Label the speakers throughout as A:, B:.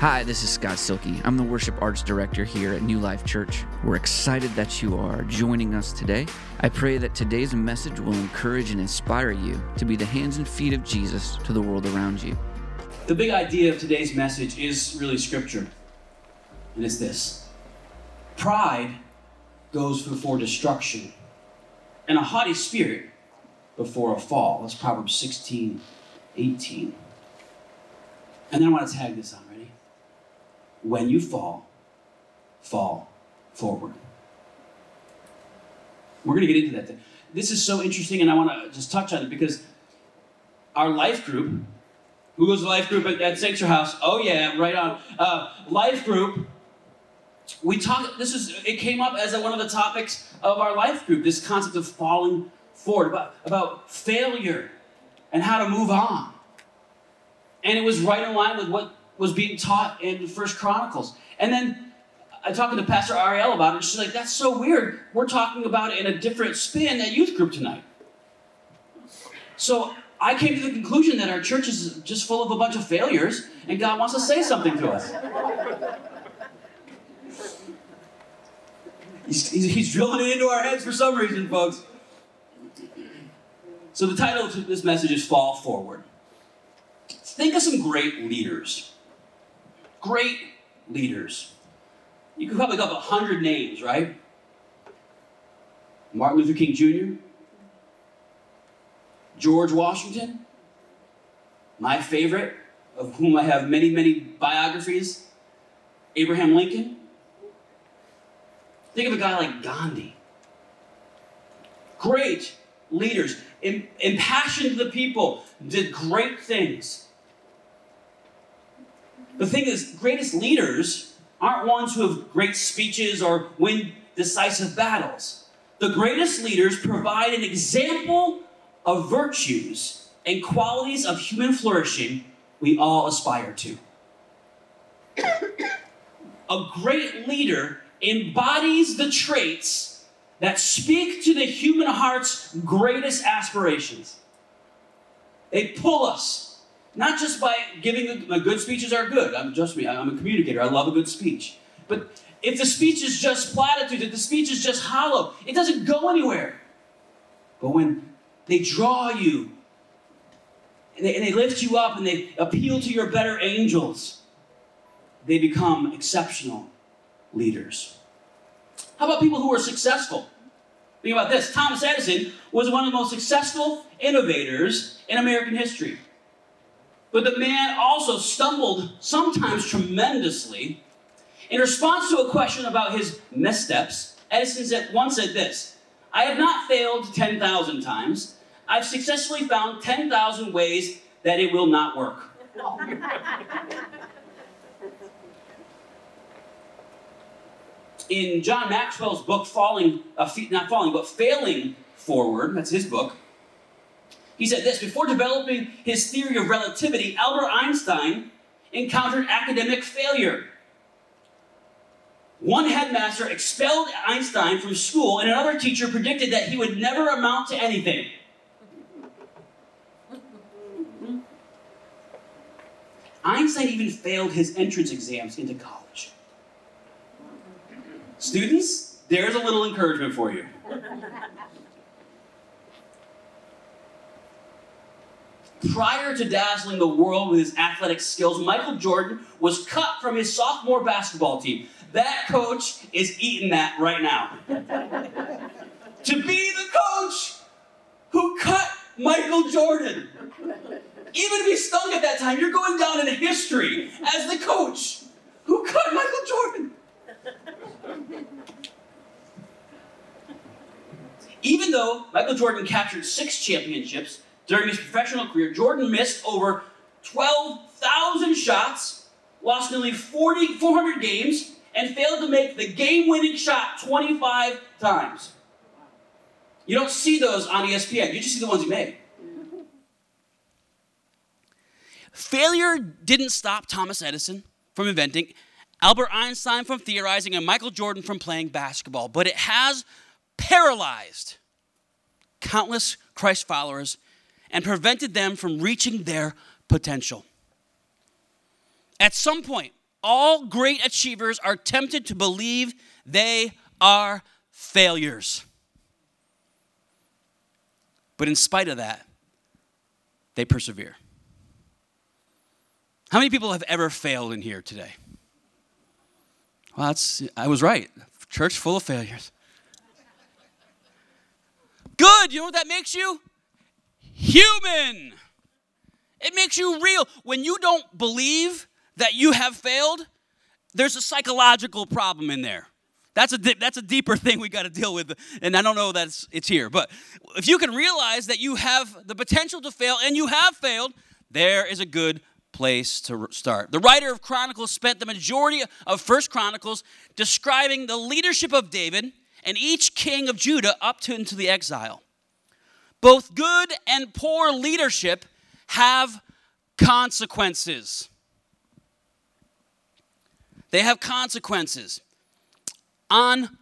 A: Hi, this is Scott Silky. I'm the worship arts director here at New Life Church. We're excited that you are joining us today. I pray that today's message will encourage and inspire you to be the hands and feet of Jesus to the world around you.
B: The big idea of today's message is really scripture, and it's this Pride goes before destruction, and a haughty spirit before a fall. That's Proverbs 16, 18. And then I want to tag this on. When you fall, fall forward. We're going to get into that. This is so interesting, and I want to just touch on it because our life group, who goes to life group at, at Sanctuary House? Oh, yeah, right on. Uh, life group, we talk, this is, it came up as a, one of the topics of our life group, this concept of falling forward, about, about failure and how to move on. And it was right in line with what was being taught in First Chronicles. And then I talked to Pastor Ariel about it, and she's like, that's so weird. We're talking about it in a different spin at youth group tonight. So I came to the conclusion that our church is just full of a bunch of failures, and God wants to say something to us. He's, he's, he's drilling it into our heads for some reason, folks. So the title of this message is Fall Forward. Think of some great leaders. Great leaders. You could probably go up a hundred names, right? Martin Luther King Jr., George Washington, my favorite, of whom I have many, many biographies, Abraham Lincoln. Think of a guy like Gandhi. Great leaders, impassioned the people, did great things. The thing is, greatest leaders aren't ones who have great speeches or win decisive battles. The greatest leaders provide an example of virtues and qualities of human flourishing we all aspire to. a great leader embodies the traits that speak to the human heart's greatest aspirations. They pull us not just by giving good speeches are good. I'm just me. I'm a communicator. I love a good speech. But if the speech is just platitudes, if the speech is just hollow, it doesn't go anywhere. But when they draw you and they, and they lift you up and they appeal to your better angels, they become exceptional leaders. How about people who are successful? Think about this Thomas Edison was one of the most successful innovators in American history. But the man also stumbled, sometimes tremendously. In response to a question about his missteps, Edison once said this I have not failed 10,000 times. I've successfully found 10,000 ways that it will not work. In John Maxwell's book, Falling, uh, not Falling, but Failing Forward, that's his book, he said this Before developing his theory of relativity, Albert Einstein encountered academic failure. One headmaster expelled Einstein from school, and another teacher predicted that he would never amount to anything. Einstein even failed his entrance exams into college. Students, there's a little encouragement for you. Prior to dazzling the world with his athletic skills, Michael Jordan was cut from his sophomore basketball team. That coach is eating that right now. to be the coach who cut Michael Jordan. Even if he stunk at that time, you're going down in history as the coach who cut Michael Jordan. Even though Michael Jordan captured six championships, during his professional career, Jordan missed over 12,000 shots, lost nearly 40, 400 games, and failed to make the game winning shot 25 times. You don't see those on ESPN, you just see the ones he made. Failure didn't stop Thomas Edison from inventing, Albert Einstein from theorizing, and Michael Jordan from playing basketball, but it has paralyzed countless Christ followers and prevented them from reaching their potential. At some point, all great achievers are tempted to believe they are failures. But in spite of that, they persevere. How many people have ever failed in here today? Well, that's, I was right. Church full of failures. Good. You know what that makes you? Human. It makes you real. When you don't believe that you have failed, there's a psychological problem in there. That's a, that's a deeper thing we got to deal with, and I don't know that it's, it's here. But if you can realize that you have the potential to fail and you have failed, there is a good place to start. The writer of Chronicles spent the majority of First Chronicles describing the leadership of David and each king of Judah up to into the exile. Both good and poor leadership have consequences. They have consequences on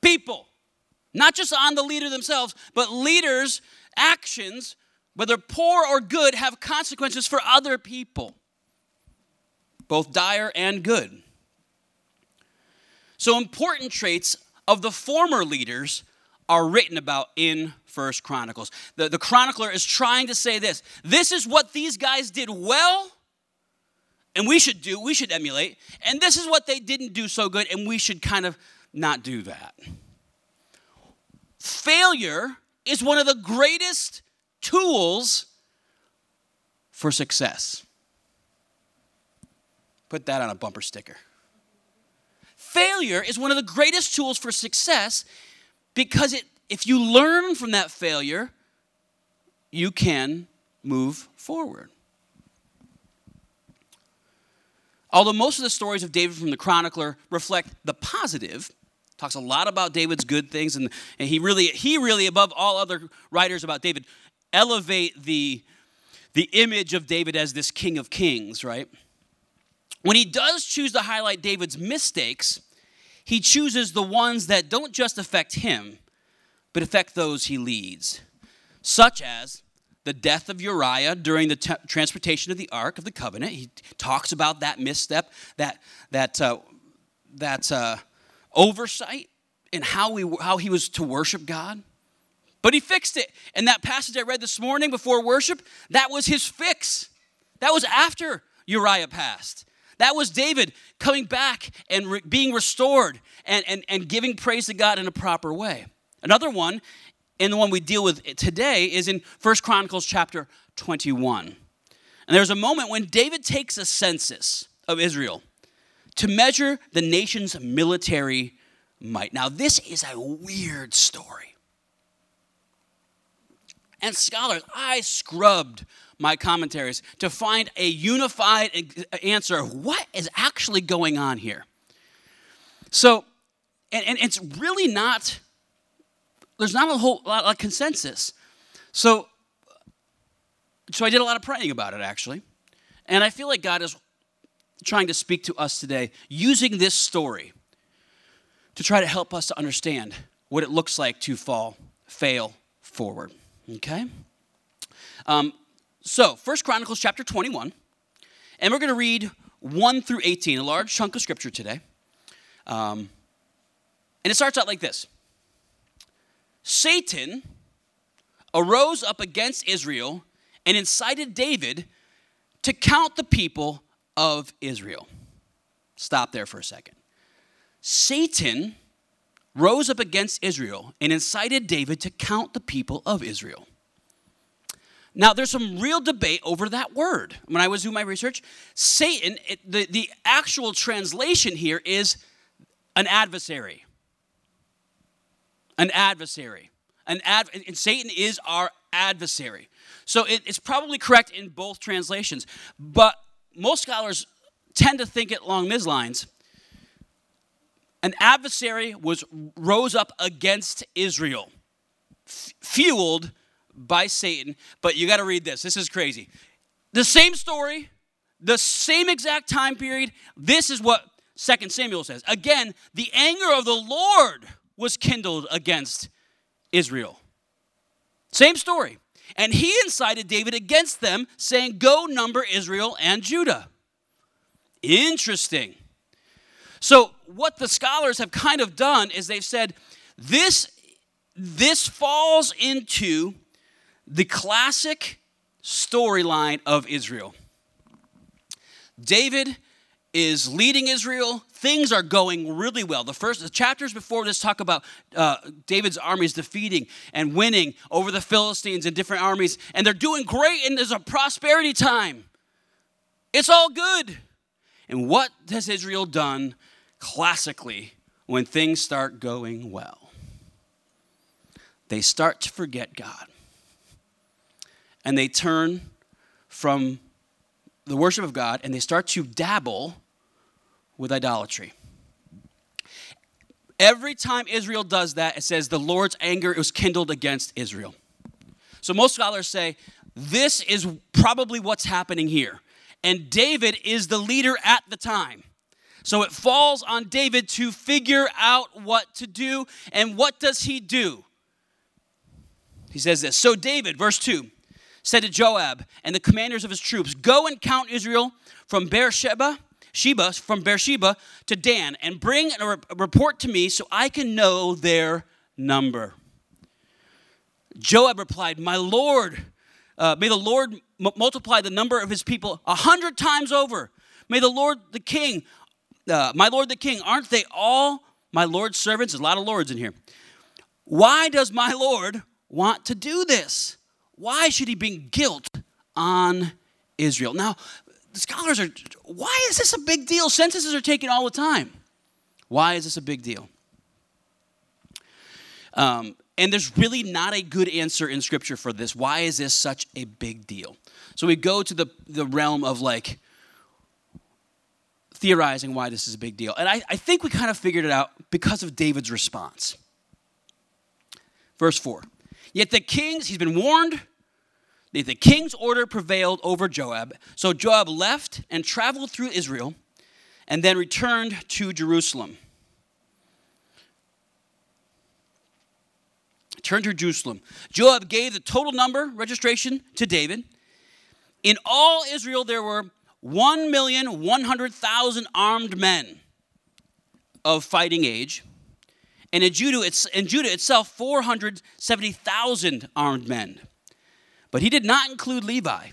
B: people, not just on the leader themselves, but leaders' actions, whether poor or good, have consequences for other people, both dire and good. So, important traits of the former leaders are written about in First Chronicles. The, the chronicler is trying to say this this is what these guys did well and we should do, we should emulate. And this is what they didn't do so good, and we should kind of not do that. Failure is one of the greatest tools for success. Put that on a bumper sticker. Failure is one of the greatest tools for success because it, if you learn from that failure, you can move forward. Although most of the stories of David from the chronicler reflect the positive, talks a lot about David's good things, and, and he really, he really, above all other writers about David, elevate the, the image of David as this king of kings, right? When he does choose to highlight David's mistakes, he chooses the ones that don't just affect him, but affect those he leads, such as the death of Uriah during the t- transportation of the Ark of the Covenant. He talks about that misstep, that, that, uh, that uh, oversight, and how, we, how he was to worship God. But he fixed it. And that passage I read this morning before worship, that was his fix. That was after Uriah passed. That was David coming back and re- being restored and, and, and giving praise to God in a proper way. Another one and the one we deal with today is in First Chronicles chapter 21. And there's a moment when David takes a census of Israel to measure the nation's military might. Now, this is a weird story. And scholars, I scrubbed my commentaries to find a unified answer of what is actually going on here. So, and, and it's really not there's not a whole lot of consensus. So, so I did a lot of praying about it actually. And I feel like God is trying to speak to us today using this story to try to help us to understand what it looks like to fall, fail forward. Okay? Um, so, First Chronicles chapter 21, and we're going to read 1 through 18, a large chunk of scripture today. Um, and it starts out like this Satan arose up against Israel and incited David to count the people of Israel. Stop there for a second. Satan rose up against Israel and incited David to count the people of Israel. Now, there's some real debate over that word. When I was doing my research, Satan, it, the, the actual translation here is an adversary an adversary. An ad, and Satan is our adversary. So it, it's probably correct in both translations. But most scholars tend to think it along these lines. An adversary was rose up against Israel, f- fueled by Satan. But you got to read this. This is crazy. The same story, the same exact time period. This is what Second Samuel says. Again, the anger of the Lord was kindled against Israel. Same story. And he incited David against them, saying, Go number Israel and Judah. Interesting. So, what the scholars have kind of done is they've said this, this falls into the classic storyline of Israel. David is leading Israel. Things are going really well. The first the chapters before this talk about uh, David's armies defeating and winning over the Philistines and different armies, and they're doing great, and there's a prosperity time. It's all good. And what has Israel done classically when things start going well? They start to forget God. And they turn from the worship of God and they start to dabble with idolatry. Every time Israel does that, it says the Lord's anger was kindled against Israel. So most scholars say this is probably what's happening here. And David is the leader at the time. So it falls on David to figure out what to do. And what does he do? He says this. So David, verse 2, said to Joab and the commanders of his troops, Go and count Israel from Beersheba, Sheba, from Beersheba to Dan, and bring a report to me so I can know their number. Joab replied, My Lord, uh, may the Lord m- multiply the number of his people a hundred times over. May the Lord the king, uh, my Lord the king, aren't they all my Lord's servants? There's a lot of lords in here. Why does my Lord want to do this? Why should he bring guilt on Israel? Now, the scholars are, why is this a big deal? Censuses are taken all the time. Why is this a big deal? Um, and there's really not a good answer in Scripture for this. Why is this such a big deal? So we go to the, the realm of like theorizing why this is a big deal. And I, I think we kind of figured it out because of David's response. Verse 4 Yet the kings, he's been warned, the, the king's order prevailed over Joab. So Joab left and traveled through Israel and then returned to Jerusalem. Turned to Jerusalem. Joab gave the total number registration to David. In all Israel, there were 1,100,000 armed men of fighting age. And in Judah, in Judah itself, 470,000 armed men. But he did not include Levi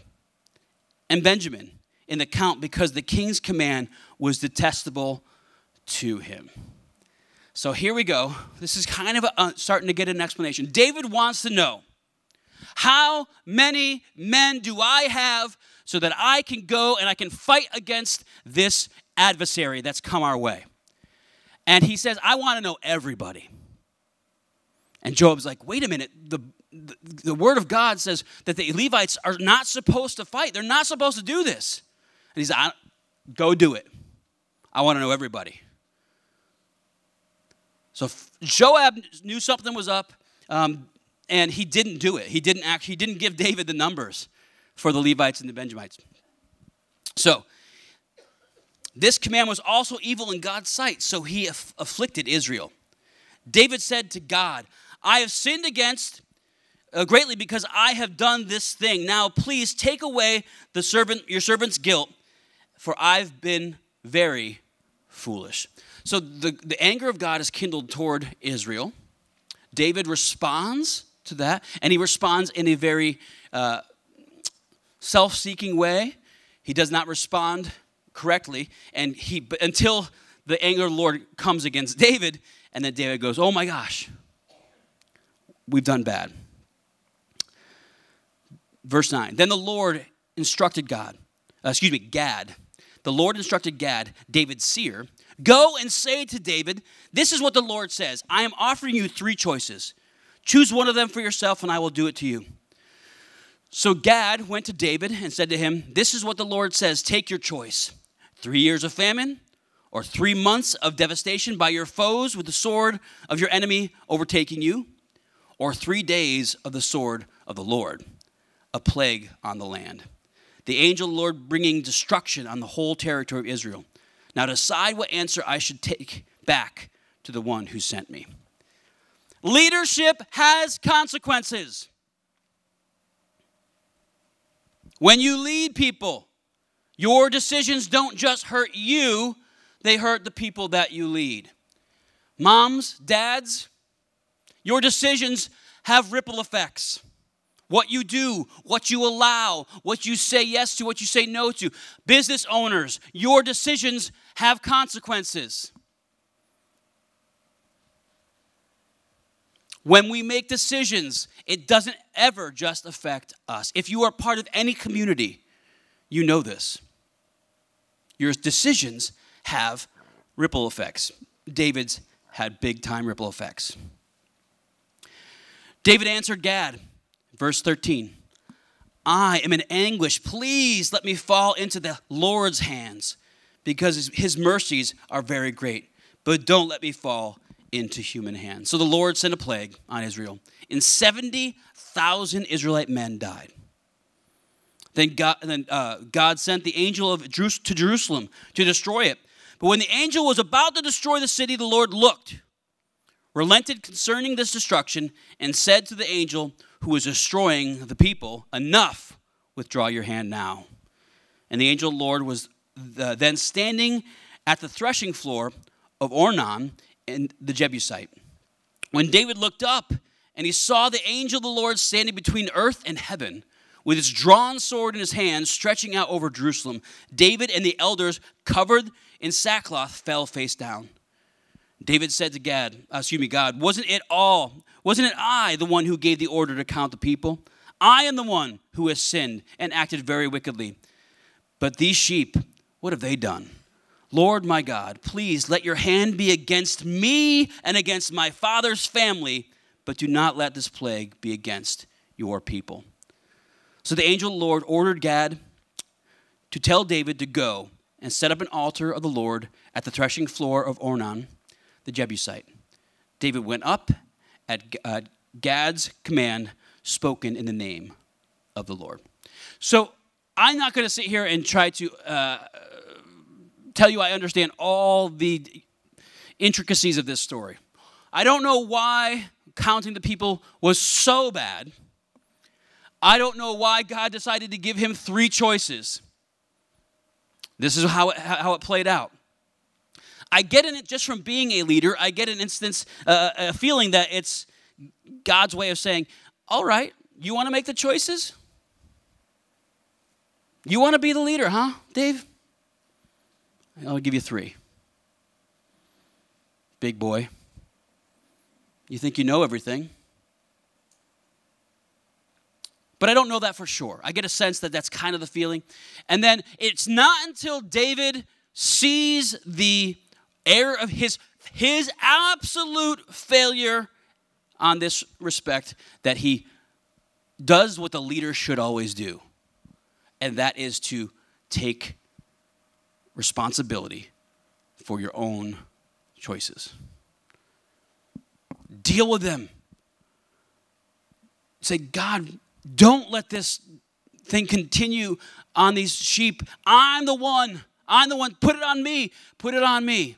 B: and Benjamin in the count because the king's command was detestable to him. So here we go. This is kind of a, uh, starting to get an explanation. David wants to know how many men do I have so that I can go and I can fight against this adversary that's come our way? And he says, I want to know everybody. And Joab's like, wait a minute. The, the, word of God says that the Levites are not supposed to fight. They're not supposed to do this. And he's like, go do it. I want to know everybody. So Joab knew something was up, um, and he didn't do it. He didn't act, he didn't give David the numbers for the Levites and the Benjamites. So this command was also evil in God's sight, so he aff- afflicted Israel. David said to God, I have sinned against uh, greatly because I have done this thing. Now please take away the servant your servant's guilt, for I've been very foolish. So the, the anger of God is kindled toward Israel. David responds to that, and he responds in a very uh, self seeking way. He does not respond correctly, and he until the anger of the Lord comes against David, and then David goes, "Oh my gosh, we've done bad." Verse nine. Then the Lord instructed God, uh, excuse me, Gad. The Lord instructed Gad, David's seer, go and say to David, "This is what the Lord says: I am offering you three choices. Choose one of them for yourself, and I will do it to you." So Gad went to David and said to him, This is what the Lord says take your choice. Three years of famine, or three months of devastation by your foes with the sword of your enemy overtaking you, or three days of the sword of the Lord, a plague on the land. The angel of the Lord bringing destruction on the whole territory of Israel. Now decide what answer I should take back to the one who sent me. Leadership has consequences. When you lead people, Your decisions don't just hurt you, they hurt the people that you lead. Moms, dads, your decisions have ripple effects. What you do, what you allow, what you say yes to, what you say no to. Business owners, your decisions have consequences. When we make decisions, it doesn't ever just affect us. If you are part of any community, you know this. Your decisions have ripple effects. David's had big time ripple effects. David answered Gad, verse 13 I am in anguish. Please let me fall into the Lord's hands because his mercies are very great. But don't let me fall into human hands. So the Lord sent a plague on Israel, and 70,000 Israelite men died. Then God, then, uh, God sent the angel of to Jerusalem to destroy it. But when the angel was about to destroy the city, the Lord looked, relented concerning this destruction, and said to the angel who was destroying the people, Enough, withdraw your hand now. And the angel of the Lord was uh, then standing at the threshing floor of Ornan in the Jebusite. When David looked up and he saw the angel of the Lord standing between earth and heaven, with his drawn sword in his hand, stretching out over Jerusalem. David and the elders, covered in sackcloth, fell face down. David said to Gad, uh, excuse me, God, wasn't it all, wasn't it I, the one who gave the order to count the people? I am the one who has sinned and acted very wickedly. But these sheep, what have they done? Lord my God, please let your hand be against me and against my father's family, but do not let this plague be against your people. So the angel of the Lord ordered Gad to tell David to go and set up an altar of the Lord at the threshing floor of Ornan, the Jebusite. David went up at uh, Gad's command, spoken in the name of the Lord. So I'm not going to sit here and try to uh, tell you I understand all the intricacies of this story. I don't know why counting the people was so bad. I don't know why God decided to give him three choices. This is how it, how it played out. I get in it just from being a leader. I get an instance, uh, a feeling that it's God's way of saying, all right, you want to make the choices? You want to be the leader, huh, Dave? I'll give you three. Big boy. You think you know everything. But I don't know that for sure. I get a sense that that's kind of the feeling. And then it's not until David sees the error of his his absolute failure on this respect that he does what the leader should always do. And that is to take responsibility for your own choices. Deal with them. Say, God, don't let this thing continue on these sheep. I'm the one. I'm the one. Put it on me. Put it on me.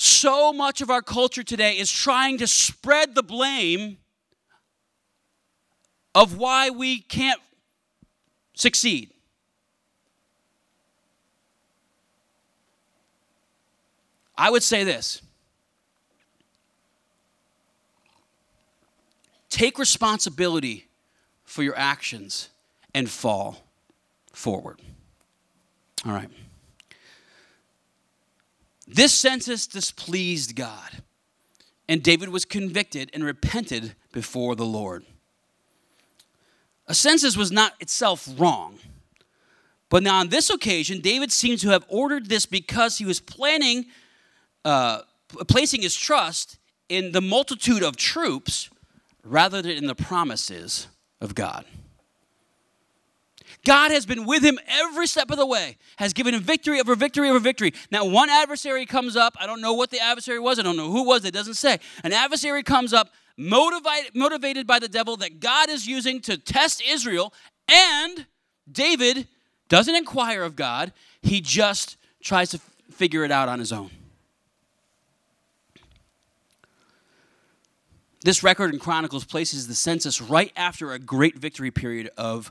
B: So much of our culture today is trying to spread the blame of why we can't succeed. I would say this Take responsibility for your actions and fall forward. All right. This census displeased God, and David was convicted and repented before the Lord. A census was not itself wrong. But now, on this occasion, David seems to have ordered this because he was planning, uh, placing his trust in the multitude of troops rather than in the promises of God. God has been with him every step of the way, has given him victory over victory over victory. Now, one adversary comes up. I don't know what the adversary was. I don't know who it was. It doesn't say. An adversary comes up, motivated, motivated by the devil that God is using to test Israel. And David doesn't inquire of God, he just tries to figure it out on his own. This record in Chronicles places the census right after a great victory period of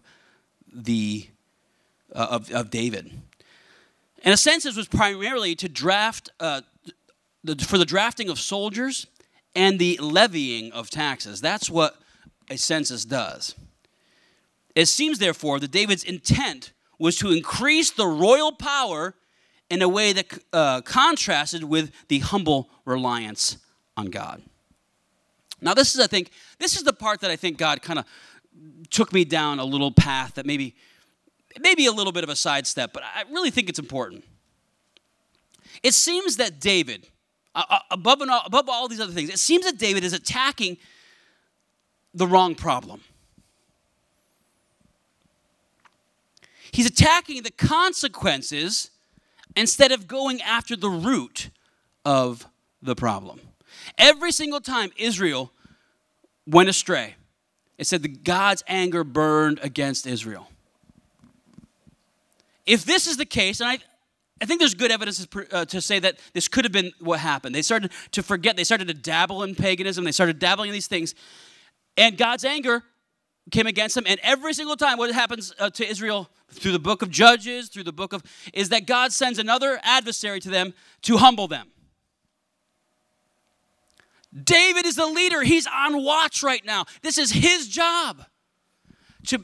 B: the uh, of, of David. And a census was primarily to draft, uh, the, for the drafting of soldiers and the levying of taxes. That's what a census does. It seems, therefore, that David's intent was to increase the royal power in a way that uh, contrasted with the humble reliance on God. Now, this is, I think, this is the part that I think God kind of took me down a little path that maybe, maybe a little bit of a sidestep, but I really think it's important. It seems that David, uh, uh above, all, above all these other things, it seems that David is attacking the wrong problem. He's attacking the consequences instead of going after the root of the problem. Every single time Israel went astray, it said that God's anger burned against Israel. If this is the case, and I, I think there's good evidence uh, to say that this could have been what happened. They started to forget, they started to dabble in paganism, they started dabbling in these things, and God's anger came against them. And every single time, what happens uh, to Israel through the book of Judges, through the book of, is that God sends another adversary to them to humble them. David is the leader. He's on watch right now. This is his job to,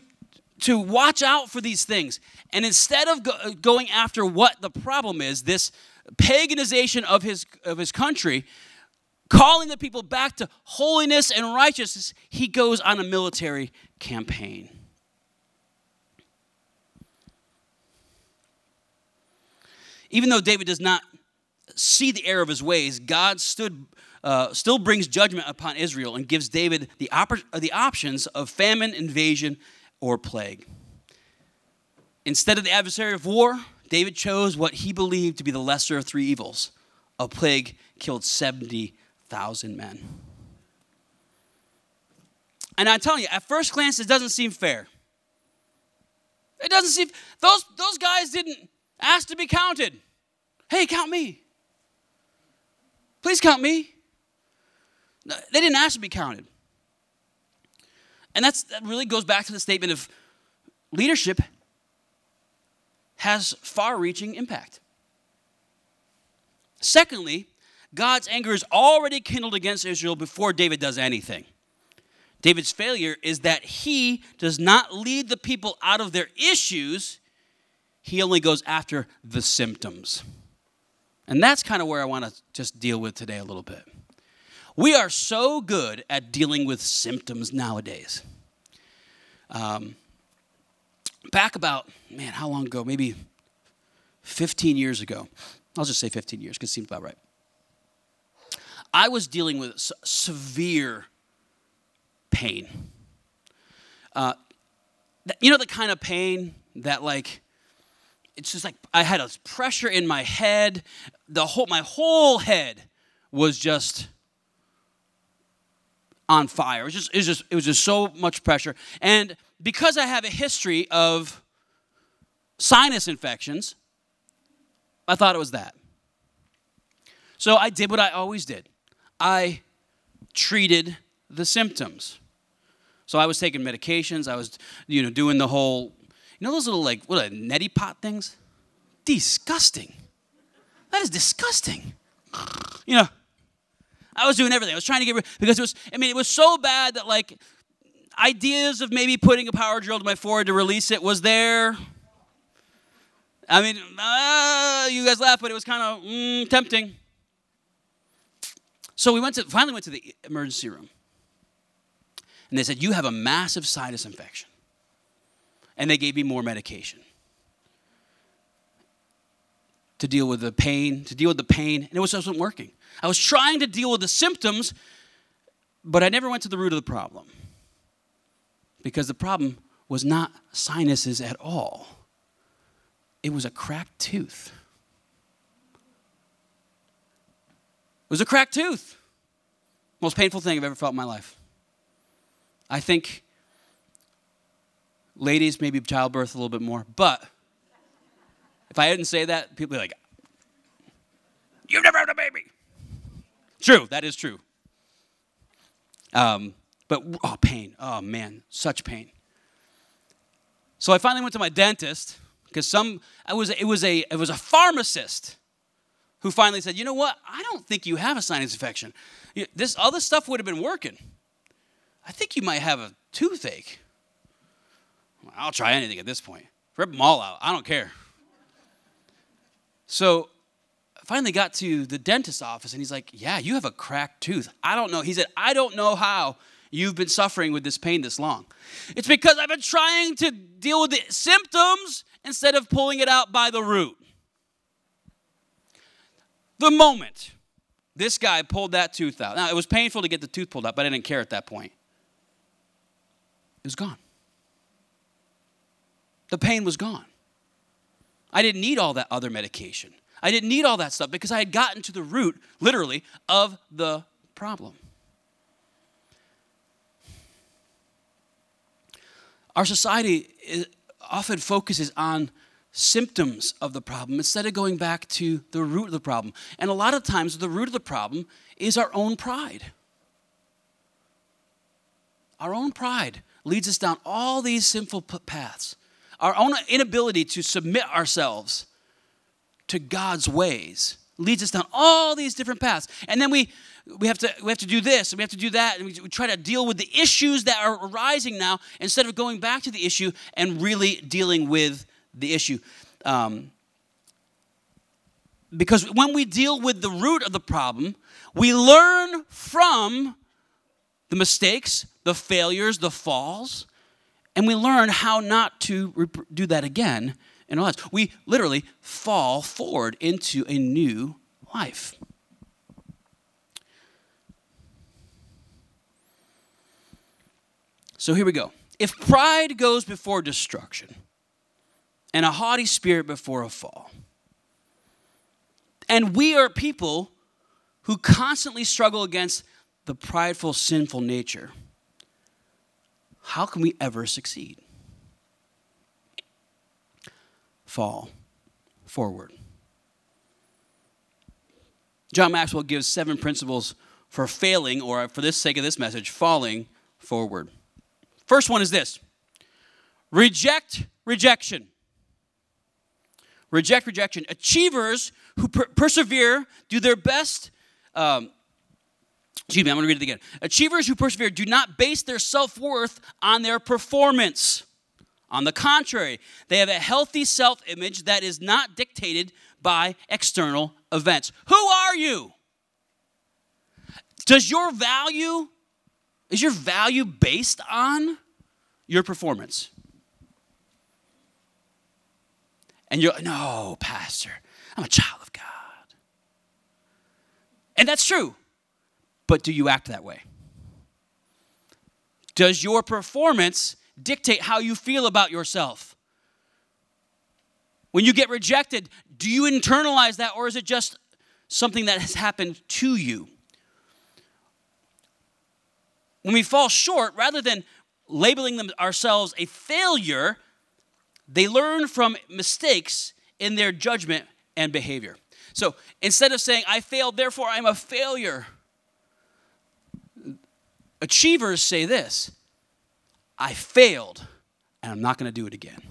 B: to watch out for these things. And instead of go, going after what the problem is, this paganization of his, of his country, calling the people back to holiness and righteousness, he goes on a military campaign. Even though David does not see the error of his ways, God stood, uh, still brings judgment upon Israel and gives David the, op- the options of famine, invasion, or plague. Instead of the adversary of war, David chose what he believed to be the lesser of three evils. A plague killed 70,000 men. And I'm telling you, at first glance, it doesn't seem fair. It doesn't seem, those, those guys didn't ask to be counted. Hey, count me. Please count me. They didn't ask to be counted. And that's, that really goes back to the statement of leadership has far reaching impact. Secondly, God's anger is already kindled against Israel before David does anything. David's failure is that he does not lead the people out of their issues, he only goes after the symptoms. And that's kind of where I want to just deal with today a little bit. We are so good at dealing with symptoms nowadays. Um, back about, man, how long ago? Maybe 15 years ago. I'll just say 15 years because it seems about right. I was dealing with severe pain. Uh, you know the kind of pain that like it's just like I had a pressure in my head. The whole my whole head was just on fire. It was just it was just it was just so much pressure. And because I have a history of sinus infections, I thought it was that. So I did what I always did. I treated the symptoms. So I was taking medications. I was, you know, doing the whole, you know, those little like what, neti pot things. Disgusting. That is disgusting. You know, I was doing everything. I was trying to get rid because it was. I mean, it was so bad that like ideas of maybe putting a power drill to my forehead to release it was there. I mean, uh, you guys laugh, but it was kind of mm, tempting. So we went to finally went to the emergency room. And they said, You have a massive sinus infection. And they gave me more medication to deal with the pain, to deal with the pain, and it was, wasn't working. I was trying to deal with the symptoms, but I never went to the root of the problem. Because the problem was not sinuses at all, it was a cracked tooth. It was a cracked tooth. Most painful thing I've ever felt in my life. I think ladies maybe childbirth a little bit more, but if I didn't say that, people would be like, "You've never had a baby." True, that is true. Um, but oh, pain. Oh man, such pain. So I finally went to my dentist because some it was it was a it was a pharmacist who finally said, "You know what? I don't think you have a sinus infection. This other stuff would have been working. I think you might have a toothache." I'll try anything at this point. Rip them all out. I don't care. So finally got to the dentist's office and he's like, Yeah, you have a cracked tooth. I don't know. He said, I don't know how you've been suffering with this pain this long. It's because I've been trying to deal with the symptoms instead of pulling it out by the root. The moment this guy pulled that tooth out, now it was painful to get the tooth pulled out, but I didn't care at that point. It was gone. The pain was gone. I didn't need all that other medication. I didn't need all that stuff because I had gotten to the root, literally, of the problem. Our society often focuses on symptoms of the problem instead of going back to the root of the problem. And a lot of times, the root of the problem is our own pride. Our own pride leads us down all these sinful paths our own inability to submit ourselves to God's ways leads us down all these different paths. And then we, we, have, to, we have to do this and we have to do that. And we, we try to deal with the issues that are arising now instead of going back to the issue and really dealing with the issue. Um, because when we deal with the root of the problem, we learn from the mistakes, the failures, the falls, and we learn how not to do that again lives. We literally fall forward into a new life. So here we go. If pride goes before destruction, and a haughty spirit before a fall, and we are people who constantly struggle against the prideful, sinful nature how can we ever succeed? Fall forward. John Maxwell gives seven principles for failing, or for this sake of this message, falling forward. First one is this reject rejection. Reject rejection. Achievers who per- persevere do their best um, Excuse me, I'm going to read it again. Achievers who persevere do not base their self worth on their performance. On the contrary, they have a healthy self image that is not dictated by external events. Who are you? Does your value, is your value based on your performance? And you're, no, Pastor, I'm a child of God. And that's true. But do you act that way? Does your performance dictate how you feel about yourself? When you get rejected, do you internalize that or is it just something that has happened to you? When we fall short, rather than labeling them ourselves a failure, they learn from mistakes in their judgment and behavior. So instead of saying, I failed, therefore I'm a failure, Achievers say this I failed, and I'm not going to do it again.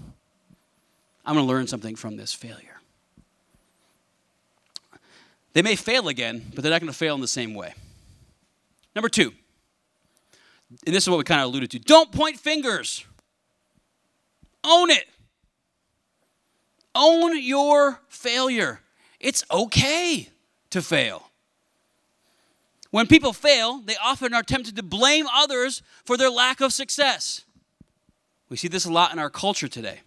B: I'm going to learn something from this failure. They may fail again, but they're not going to fail in the same way. Number two, and this is what we kind of alluded to don't point fingers, own it. Own your failure. It's okay to fail. When people fail, they often are tempted to blame others for their lack of success. We see this a lot in our culture today.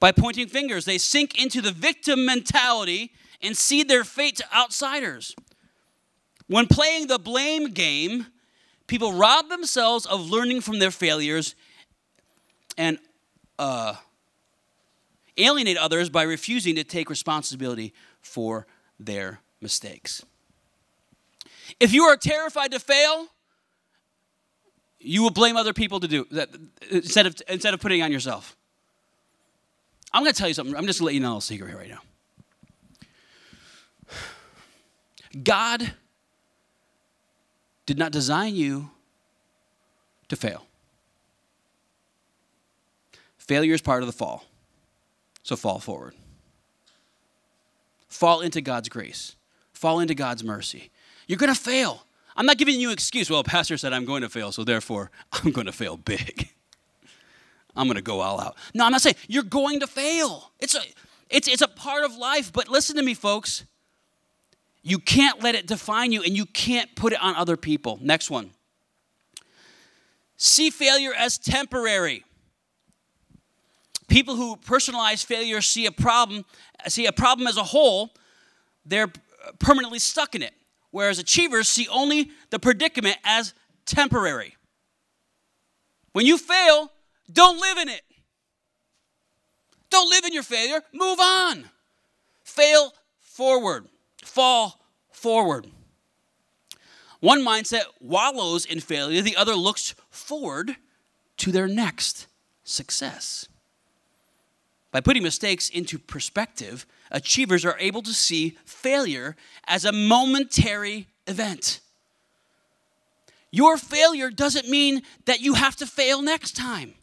B: By pointing fingers, they sink into the victim mentality and cede their fate to outsiders. When playing the blame game, people rob themselves of learning from their failures and uh, alienate others by refusing to take responsibility for their mistakes. If you are terrified to fail, you will blame other people to do that instead of, instead of putting it on yourself. I'm going to tell you something. I'm just going to let you know a little secret here right now. God did not design you to fail. Failure is part of the fall. So fall forward. Fall into God's grace. Fall into God's mercy. You're going to fail. I'm not giving you an excuse. Well, pastor said I'm going to fail, so therefore I'm going to fail big. I'm going to go all out. No, I'm not saying you're going to fail. It's a, it's, it's a part of life, but listen to me, folks. You can't let it define you and you can't put it on other people. Next one. See failure as temporary. People who personalize failure see a problem, see a problem as a whole, they're permanently stuck in it. Whereas achievers see only the predicament as temporary. When you fail, don't live in it. Don't live in your failure. Move on. Fail forward. Fall forward. One mindset wallows in failure, the other looks forward to their next success. By putting mistakes into perspective, achievers are able to see failure as a momentary event. Your failure doesn't mean that you have to fail next time.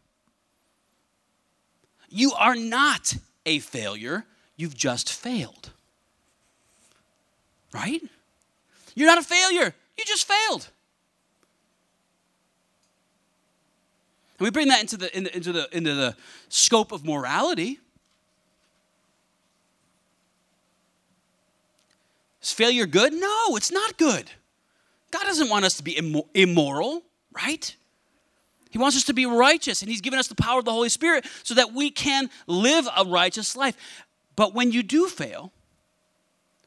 B: You are not a failure, you've just failed. Right? You're not a failure, you just failed. And we bring that into the, into the, into the scope of morality. Is failure good? No, it's not good. God doesn't want us to be immoral, right? He wants us to be righteous, and He's given us the power of the Holy Spirit so that we can live a righteous life. But when you do fail,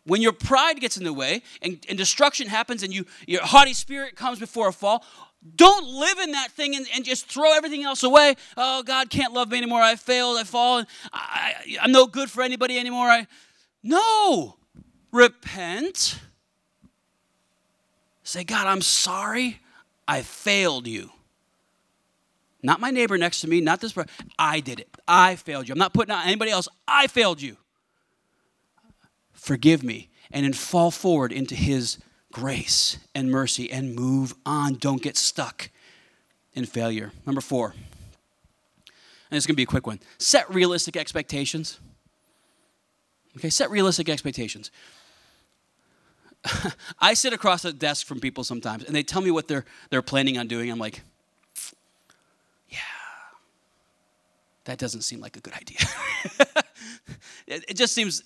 B: when your pride gets in the way and, and destruction happens and you, your haughty spirit comes before a fall, don't live in that thing and, and, just throw everything else away. Oh, God can't love me anymore. I failed. I fall. I, am no good for anybody anymore. I, no. Repent. Say, God, I'm sorry. I failed you. Not my neighbor next to me, not this person. I did it. I failed you. I'm not putting on anybody else. I failed you. Forgive me. And then fall forward into his grace and mercy and move on. Don't get stuck in failure. Number four, and it's going to be a quick one set realistic expectations. Okay, set realistic expectations. I sit across the desk from people sometimes and they tell me what they're, they're planning on doing. I'm like, yeah, that doesn't seem like a good idea. it, it just seems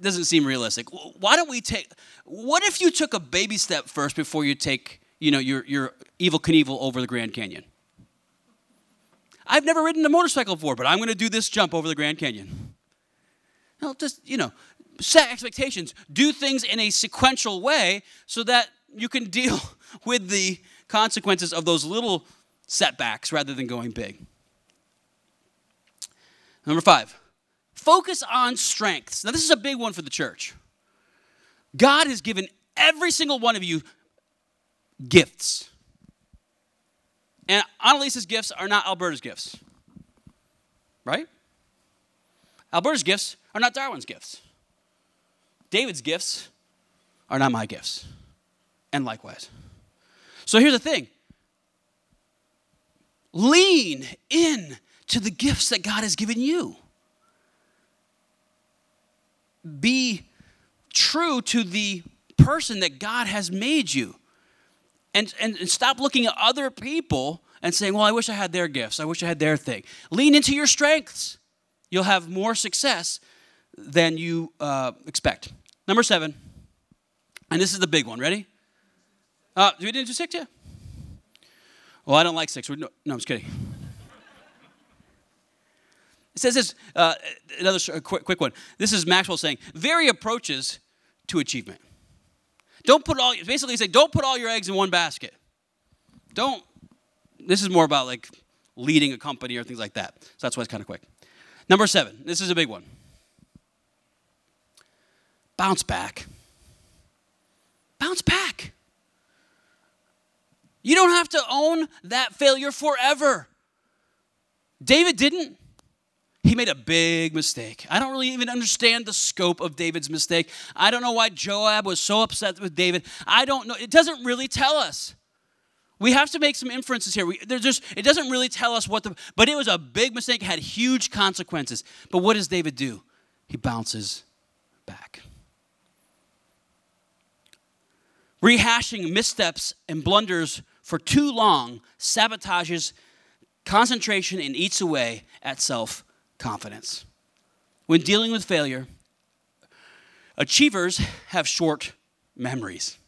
B: doesn't seem realistic. Why don't we take? What if you took a baby step first before you take, you know, your your Evel Knievel over the Grand Canyon? I've never ridden a motorcycle before, but I'm going to do this jump over the Grand Canyon. No, just you know, set expectations. Do things in a sequential way so that you can deal with the consequences of those little setbacks rather than going big. Number five, focus on strengths. Now, this is a big one for the church. God has given every single one of you gifts. And Annalise's gifts are not Alberta's gifts. Right? Alberta's gifts are not Darwin's gifts. David's gifts are not my gifts. And likewise. So here's the thing lean in to the gifts that God has given you. Be true to the person that God has made you. And, and, and, stop looking at other people and saying, Well, I wish I had their gifts. I wish I had their thing. Lean into your strengths. You'll have more success than you uh, expect. Number seven, and this is the big one. Ready? Uh, we didn't do six yet? Well, I don't like six. No, no I'm just kidding. It says this, uh, another quick, quick one. This is Maxwell saying, vary approaches to achievement. Don't put all, basically say, don't put all your eggs in one basket. Don't, this is more about like leading a company or things like that. So that's why it's kind of quick. Number seven, this is a big one. Bounce back. Bounce back. You don't have to own that failure forever. David didn't. He made a big mistake. I don't really even understand the scope of David's mistake. I don't know why Joab was so upset with David. I don't know. It doesn't really tell us. we have to make some inferences here. We, just, it doesn't really tell us what the, but it was a big mistake, had huge consequences. But what does David do? He bounces back. Rehashing missteps and blunders for too long sabotages concentration and eats away at self confidence. When dealing with failure, achievers have short memories.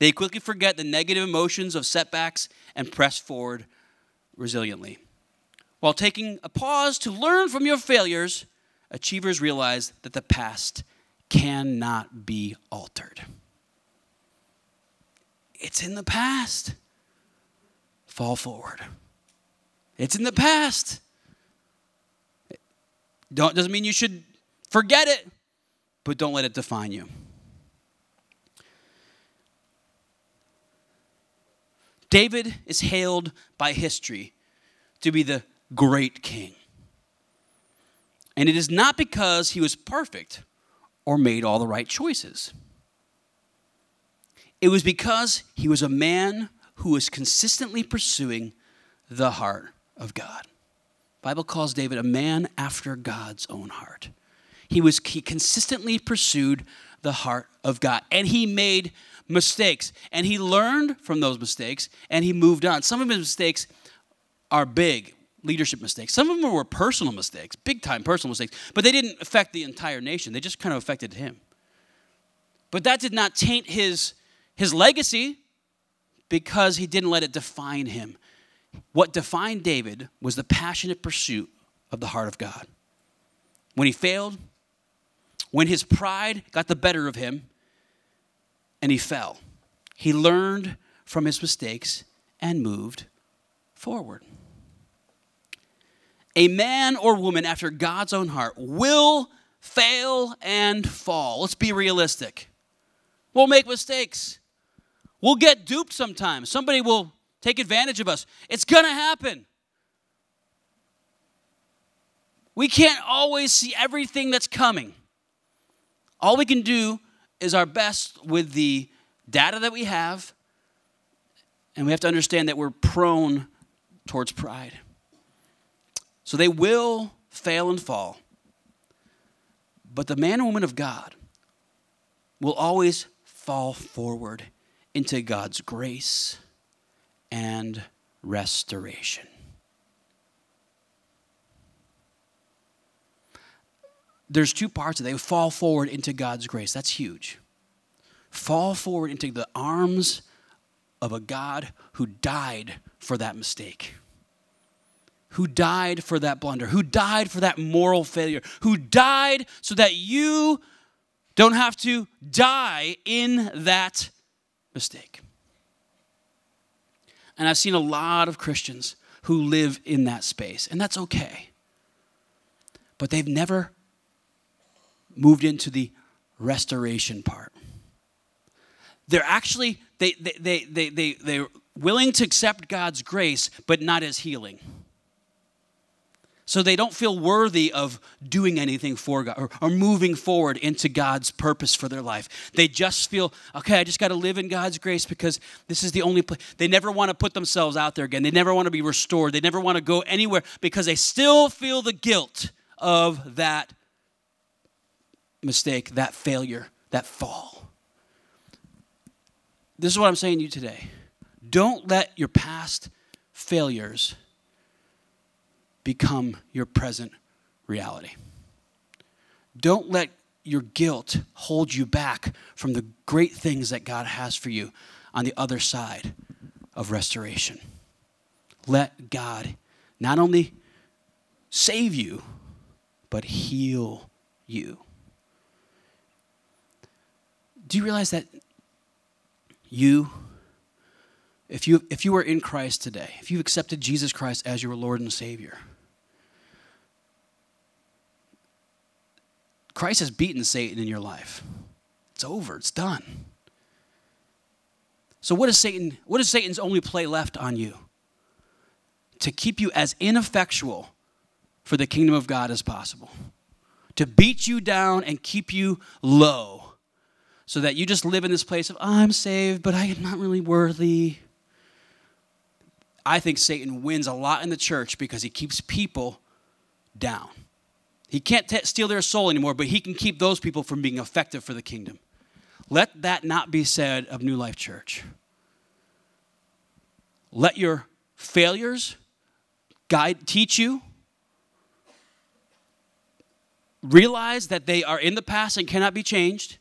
B: They quickly forget the negative emotions of setbacks and press forward resiliently. While taking a pause to learn from your failures, achievers realize that the past cannot be altered. It's in the past. Fall forward. It's in the past. Don't, doesn't mean you should forget it, but don't let it define you. David is hailed by history to be the great king. And it is not because he was perfect or made all the right choices. It was because he was a man who was consistently pursuing the heart of God. Bible calls David a man after God's own heart. He was he consistently pursued the heart of God and he made mistakes and he learned from those mistakes and he moved on. Some of his mistakes are big leadership mistakes. Some of them were personal mistakes, big time personal mistakes, but they didn't affect the entire nation. They just kind of affected him. But that did not taint his his legacy because he didn't let it define him. What defined David was the passionate pursuit of the heart of God. When he failed, when his pride got the better of him and he fell, he learned from his mistakes and moved forward. A man or woman after God's own heart will fail and fall. Let's be realistic. We'll make mistakes. We'll get duped sometimes. Somebody will take advantage of us. It's going to happen. We can't always see everything that's coming. All we can do is our best with the data that we have, and we have to understand that we're prone towards pride. So they will fail and fall. But the man and woman of God will always fall forward into God's grace and restoration. There's two parts. Of it. They fall forward into God's grace. That's huge. Fall forward into the arms of a God who died for that mistake, who died for that blunder, who died for that moral failure, who died so that you don't have to die in that mistake. And I've seen a lot of Christians who live in that space, and that's okay. But they've never moved into the restoration part. They're actually, they, they, they, they, they, they're willing to accept God's grace, but not as healing. So they don't feel worthy of doing anything for God or, or moving forward into God's purpose for their life. They just feel, okay, I just got to live in God's grace because this is the only place. They never want to put themselves out there again. They never want to be restored. They never want to go anywhere because they still feel the guilt of that mistake, that failure, that fall. This is what I'm saying to you today. Don't let your past failures become your present reality. Don't let your guilt hold you back from the great things that God has for you on the other side of restoration. Let God not only save you, but heal you. Do you realize that you, if you, if you are in Christ today, if you've accepted Jesus Christ as your Lord and Savior, Christ has beaten Satan in your life. It's over, it's done. So what is Satan what is Satan's only play left on you? To keep you as ineffectual for the kingdom of God as possible. To beat you down and keep you low so that you just live in this place of I'm saved, but I am not really worthy. I think Satan wins a lot in the church because he keeps people down. He can't t- steal their soul anymore, but he can keep those people from being effective for the kingdom. Let that not be said of New Life Church. Let your failures guide teach you realize that they are in the past and cannot be changed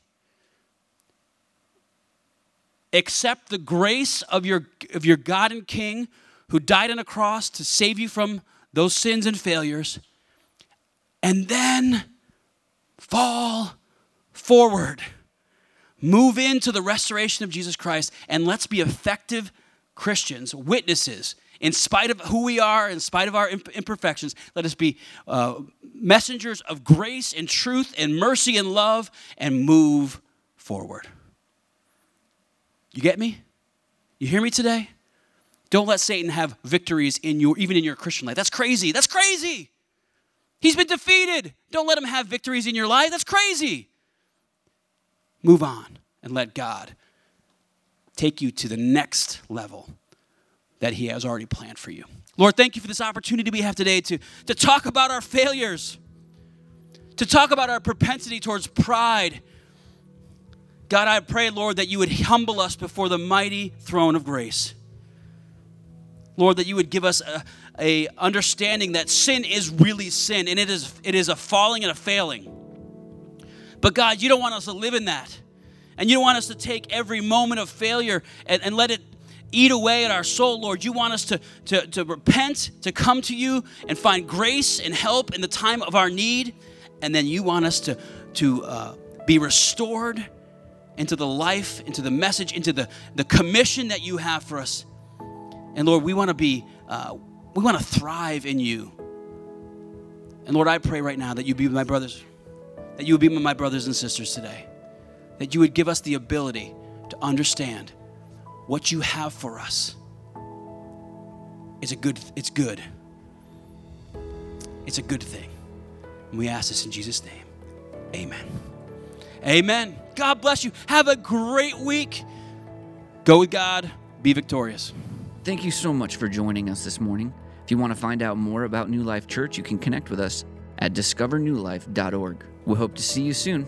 B: accept the grace of your, of your God and King who died on a cross to save you from those sins and failures, and then fall forward. Move into the restoration of Jesus Christ, and let's be effective Christians, witnesses. In spite of who we are, in spite of our imperfections, let us be uh, messengers of grace and truth and mercy and love and move forward. You get me? You hear me today? Don't let Satan have victories in your even in your Christian life. That's crazy. That's crazy. He's been defeated. Don't let him have victories in your life. That's crazy. Move on and let God take you to the next level that he has already planned for you. Lord, thank you for this opportunity we have today to, to talk about our failures, to talk about our propensity towards pride God, I pray, Lord, that you would humble us before the mighty throne of grace. Lord, that you would give us a, a, understanding that sin is really sin and it is, it is a falling and a failing. But God, you don't want us to live in that. And you don't want us to take every moment of failure and, and let it eat away at our soul, Lord. You want us to, to, to repent, to come to you and find grace and help in the time of our need. And then you want us to, to uh, be restored into the life, into the message, into the, the commission that you have for us. And Lord, we want to be, uh, we want to thrive in you. And Lord, I pray right now that you be with my brothers, that you would be with my brothers and sisters today, that you would give us the ability to understand what you have for us is a good, it's good. It's a good thing. And we ask this in Jesus' name. Amen. Amen. God bless you. Have a great week. Go with God. Be victorious.
A: Thank you so much for joining us this morning. If you want to find out more about New Life Church, you can connect with us at discovernewlife.org. We hope to see you soon.